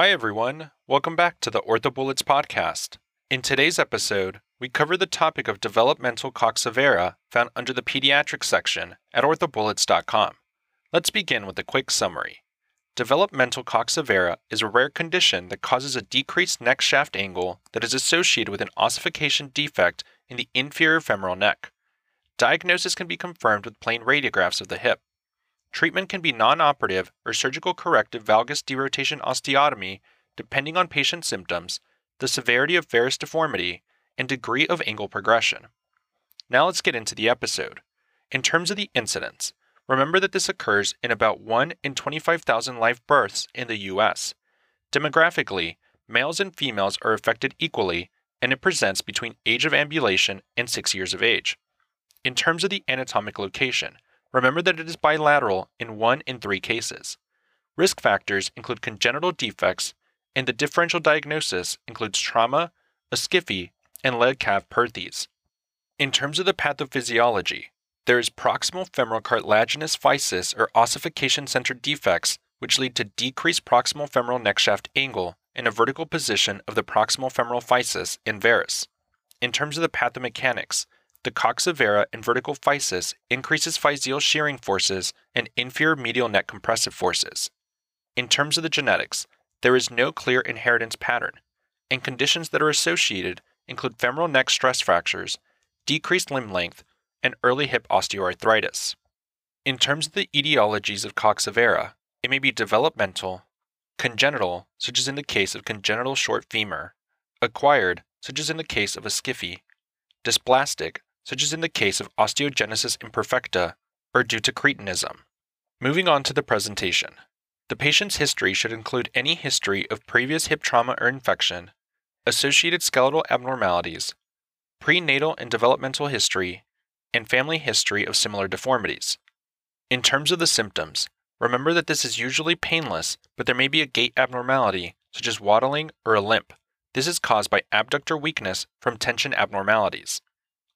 Hi, everyone. Welcome back to the OrthoBullets podcast. In today's episode, we cover the topic of developmental coxa found under the pediatrics section at orthobullets.com. Let's begin with a quick summary. Developmental coxa is a rare condition that causes a decreased neck shaft angle that is associated with an ossification defect in the inferior femoral neck. Diagnosis can be confirmed with plain radiographs of the hip. Treatment can be non operative or surgical corrective valgus derotation osteotomy depending on patient symptoms, the severity of varus deformity, and degree of angle progression. Now let's get into the episode. In terms of the incidence, remember that this occurs in about 1 in 25,000 live births in the US. Demographically, males and females are affected equally, and it presents between age of ambulation and 6 years of age. In terms of the anatomic location, Remember that it is bilateral in 1 in 3 cases. Risk factors include congenital defects, and the differential diagnosis includes trauma, a SCFE, and Legg-Calve-Perthes. In terms of the pathophysiology, there is proximal femoral cartilaginous physis or ossification centered defects which lead to decreased proximal femoral neck shaft angle and a vertical position of the proximal femoral physis in varus. In terms of the pathomechanics, the coxa vara and vertical physis increases physeal shearing forces and inferior medial neck compressive forces. In terms of the genetics, there is no clear inheritance pattern, and conditions that are associated include femoral neck stress fractures, decreased limb length, and early hip osteoarthritis. In terms of the etiologies of coxa vara, it may be developmental, congenital, such as in the case of congenital short femur, acquired, such as in the case of a SCFE, dysplastic, such as in the case of osteogenesis imperfecta or due to cretinism. Moving on to the presentation. The patient's history should include any history of previous hip trauma or infection, associated skeletal abnormalities, prenatal and developmental history, and family history of similar deformities. In terms of the symptoms, remember that this is usually painless, but there may be a gait abnormality, such as waddling or a limp. This is caused by abductor weakness from tension abnormalities.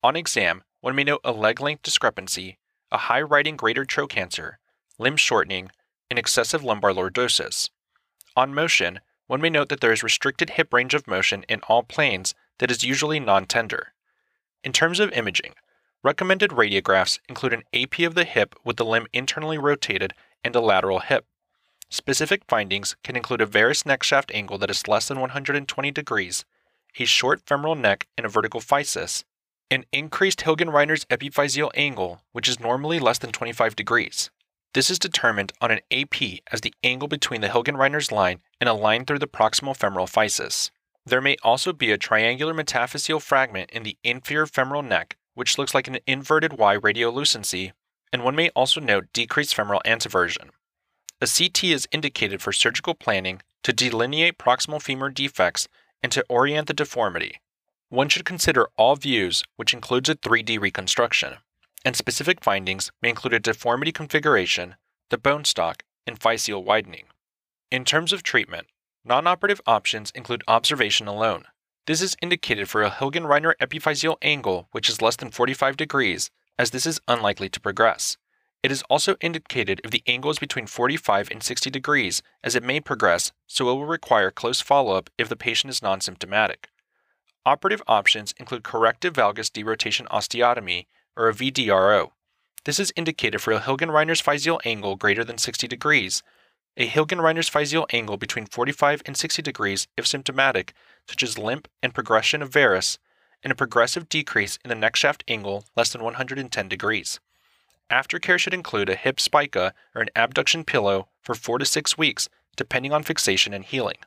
On exam, one may note a leg length discrepancy, a high riding greater trochanter, limb shortening, and excessive lumbar lordosis. On motion, one may note that there is restricted hip range of motion in all planes that is usually non tender. In terms of imaging, recommended radiographs include an AP of the hip with the limb internally rotated and a lateral hip. Specific findings can include a varus neck shaft angle that is less than 120 degrees, a short femoral neck and a vertical physis, an increased Hilgenreiner's epiphyseal angle, which is normally less than 25 degrees. This is determined on an AP as the angle between the Hilgenreiner's line and a line through the proximal femoral physis. There may also be a triangular metaphyseal fragment in the inferior femoral neck, which looks like an inverted Y radiolucency, and one may also note decreased femoral anteversion. A CT is indicated for surgical planning to delineate proximal femur defects and to orient the deformity. One should consider all views, which includes a 3D reconstruction, and specific findings may include a deformity configuration, the bone stock, and physeal widening. In terms of treatment, non operative options include observation alone. This is indicated for a Hilgenreiner epiphyseal angle which is less than 45 degrees, as this is unlikely to progress. It is also indicated if the angle is between 45 and 60 degrees, as it may progress, so it will require close follow up if the patient is non symptomatic. Operative options include corrective valgus derotation osteotomy, or a VDRO. This is indicated for a Hilgenreiner's physeal angle greater than 60 degrees, a Hilgenreiner's physeal angle between 45 and 60 degrees if symptomatic, such as limp and progression of varus, and a progressive decrease in the neck shaft angle less than 110 degrees. Aftercare should include a hip spica or an abduction pillow for 4 to 6 weeks, depending on fixation and healing.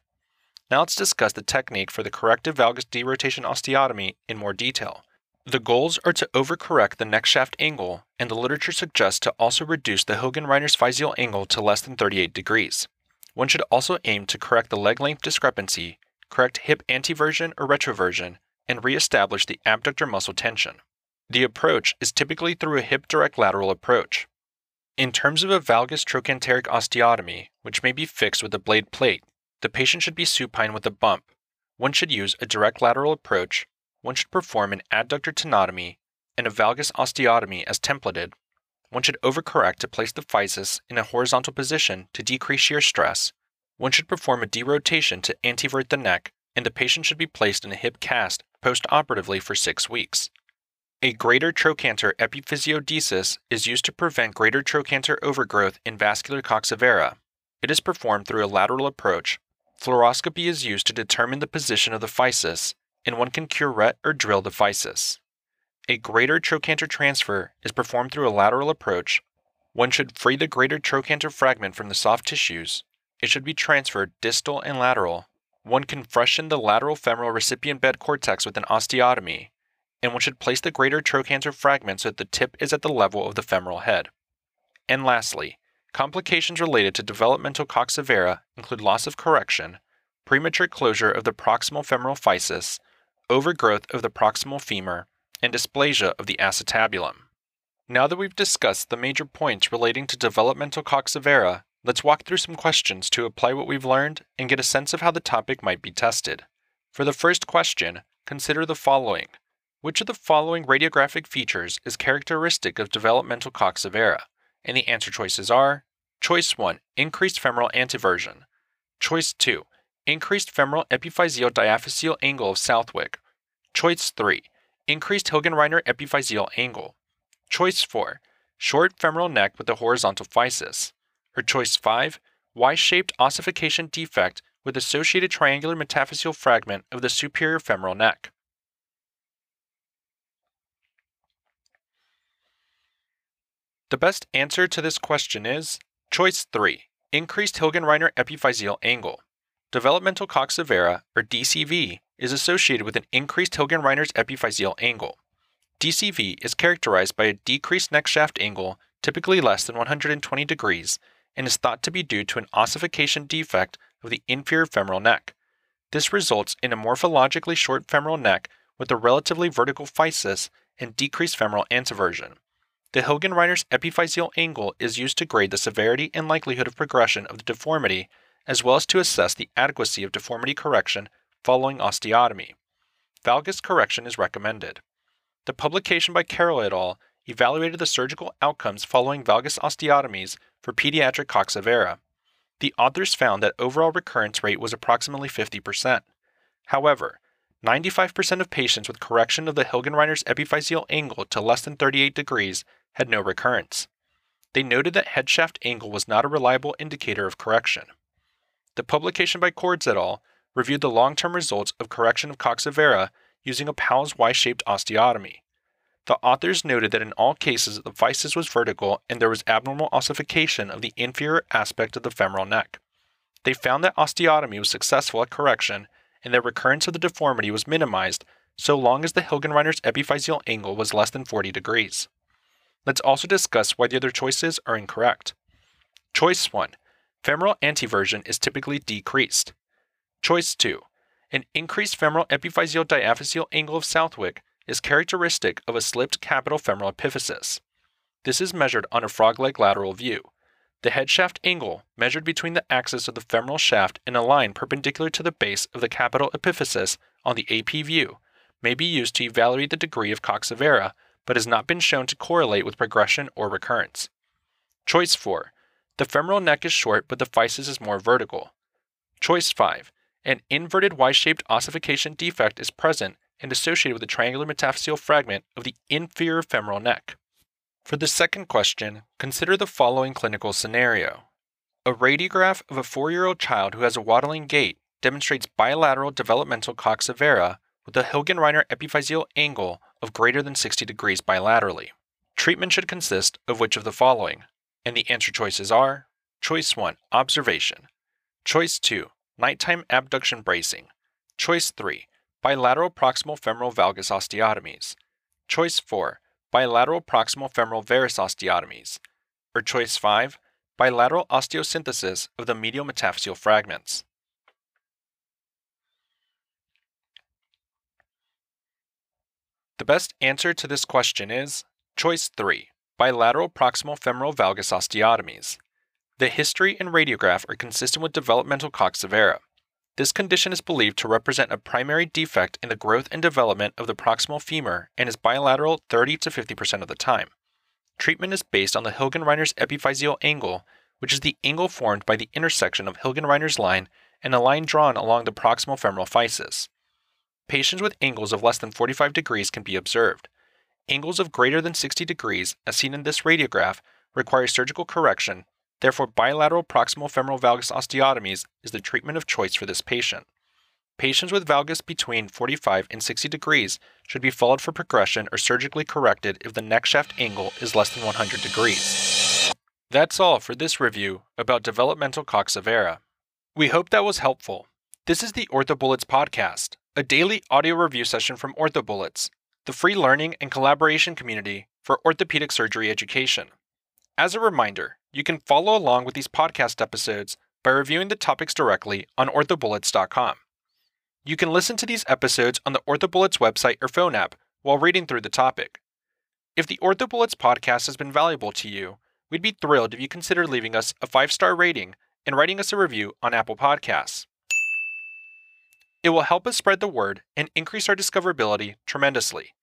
Now let's discuss the technique for the corrective valgus derotation osteotomy in more detail. The goals are to overcorrect the neck shaft angle, and the literature suggests to also reduce the Hilgenreiner's physeal angle to less than 38 degrees. One should also aim to correct the leg length discrepancy, correct hip anteversion or retroversion, and reestablish the abductor muscle tension. The approach is typically through a hip direct lateral approach. In terms of a valgus trochanteric osteotomy, which may be fixed with a blade plate, the patient should be supine with a bump. One should use a direct lateral approach. One should perform an adductor tenotomy and a valgus osteotomy as templated. One should overcorrect to place the physis in a horizontal position to decrease shear stress. one should perform a derotation to antevert the neck, and the patient should be placed in a hip cast postoperatively for six weeks. A greater trochanter epiphysiodesis is used to prevent greater trochanter overgrowth in vascular coxa It is performed through a lateral approach. Fluoroscopy is used to determine the position of the physis, and one can curette or drill the physis. A greater trochanter transfer is performed through a lateral approach. One should free the greater trochanter fragment from the soft tissues. It should be transferred distal and lateral. One can freshen the lateral femoral recipient bed cortex with an osteotomy and one should place the greater trochanter fragment so that the tip is at the level of the femoral head. And lastly, complications related to developmental coxa vara include loss of correction, premature closure of the proximal femoral physis, overgrowth of the proximal femur, and dysplasia of the acetabulum. Now that we've discussed the major points relating to developmental coxa vara, let's walk through some questions to apply what we've learned and get a sense of how the topic might be tested. For the first question, consider the following which of the following radiographic features is characteristic of developmental coxa vara? And the answer choices are Choice 1 Increased femoral anteversion. Choice 2 Increased femoral epiphyseal diaphyseal angle of Southwick. Choice 3 Increased Hilgenreiner epiphyseal angle. Choice 4 Short femoral neck with a horizontal physis. Or choice 5 Y shaped ossification defect with associated triangular metaphyseal fragment of the superior femoral neck. The best answer to this question is choice 3 increased Hilgenreiner epiphyseal angle. Developmental coxa vara, or DCV, is associated with an increased Hilgenreiner's epiphyseal angle. DCV is characterized by a decreased neck shaft angle, typically less than 120 degrees, and is thought to be due to an ossification defect of the inferior femoral neck. This results in a morphologically short femoral neck with a relatively vertical physis and decreased femoral anteversion. The Hilgenreiner's epiphyseal angle is used to grade the severity and likelihood of progression of the deformity, as well as to assess the adequacy of deformity correction following osteotomy. Valgus correction is recommended. The publication by Carroll et al. evaluated the surgical outcomes following valgus osteotomies for pediatric coxa vara. The authors found that overall recurrence rate was approximately 50%. However, 95% of patients with correction of the Hilgenreiner's epiphyseal angle to less than 38 degrees had no recurrence. They noted that head shaft angle was not a reliable indicator of correction. The publication by Cordes et al. reviewed the long term results of correction of coxa vara using a Pauwels' Y shaped osteotomy. The authors noted that in all cases the physis was vertical and there was abnormal ossification of the inferior aspect of the femoral neck. They found that osteotomy was successful at correction and that recurrence of the deformity was minimized so long as the Hilgenreiner's epiphyseal angle was less than 40 degrees. Let's also discuss why the other choices are incorrect. Choice 1 Femoral anteversion is typically decreased. Choice 2 An increased femoral epiphyseal diaphyseal angle of Southwick is characteristic of a slipped capital femoral epiphysis. This is measured on a frog leg lateral view. The head shaft angle, measured between the axis of the femoral shaft and a line perpendicular to the base of the capital epiphysis on the AP view, may be used to evaluate the degree of coxa vara, but has not been shown to correlate with progression or recurrence. Choice 4. The femoral neck is short, but the physis is more vertical. Choice 5. An inverted Y shaped ossification defect is present and associated with a triangular metaphyseal fragment of the inferior femoral neck. For the second question, consider the following clinical scenario. A radiograph of a four year old child who has a waddling gait demonstrates bilateral developmental coxa vara with a Hilgenreiner epiphyseal angle of greater than 60 degrees bilaterally. Treatment should consist of which of the following? And the answer choices are Choice 1 Observation, Choice 2 Nighttime abduction bracing, Choice 3 Bilateral proximal femoral valgus osteotomies, Choice 4 bilateral proximal femoral varus osteotomies, or choice 5, bilateral osteosynthesis of the medial metaphyseal fragments. The best answer to this question is choice 3, bilateral proximal femoral valgus osteotomies. The history and radiograph are consistent with developmental coxa vara. This condition is believed to represent a primary defect in the growth and development of the proximal femur and is bilateral 30 to 50% of the time. Treatment is based on the Hilgenreiner's epiphyseal angle, which is the angle formed by the intersection of Hilgenreiner's line and a line drawn along the proximal femoral physis. Patients with angles of less than 45 degrees can be observed. Angles of greater than 60 degrees, as seen in this radiograph, require surgical correction, therefore bilateral proximal femoral valgus osteotomies is the treatment of choice for this patient. Patients with valgus between 45 and 60 degrees should be followed for progression or surgically corrected if the neck shaft angle is less than 100 degrees. That's all for this review about developmental coxa We hope that was helpful. This is the OrthoBullets podcast, a daily audio review session from OrthoBullets, the free learning and collaboration community for orthopedic surgery education. As a reminder, you can follow along with these podcast episodes by reviewing the topics directly on orthobullets.com. You can listen to these episodes on the OrthoBullets website or phone app while reading through the topic. If the OrthoBullets podcast has been valuable to you, we'd be thrilled if you consider leaving us a five star rating and writing us a review on Apple Podcasts. It will help us spread the word and increase our discoverability tremendously.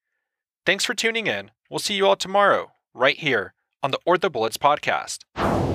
Thanks for tuning in. We'll see you all tomorrow, right here on the OrthoBullets podcast.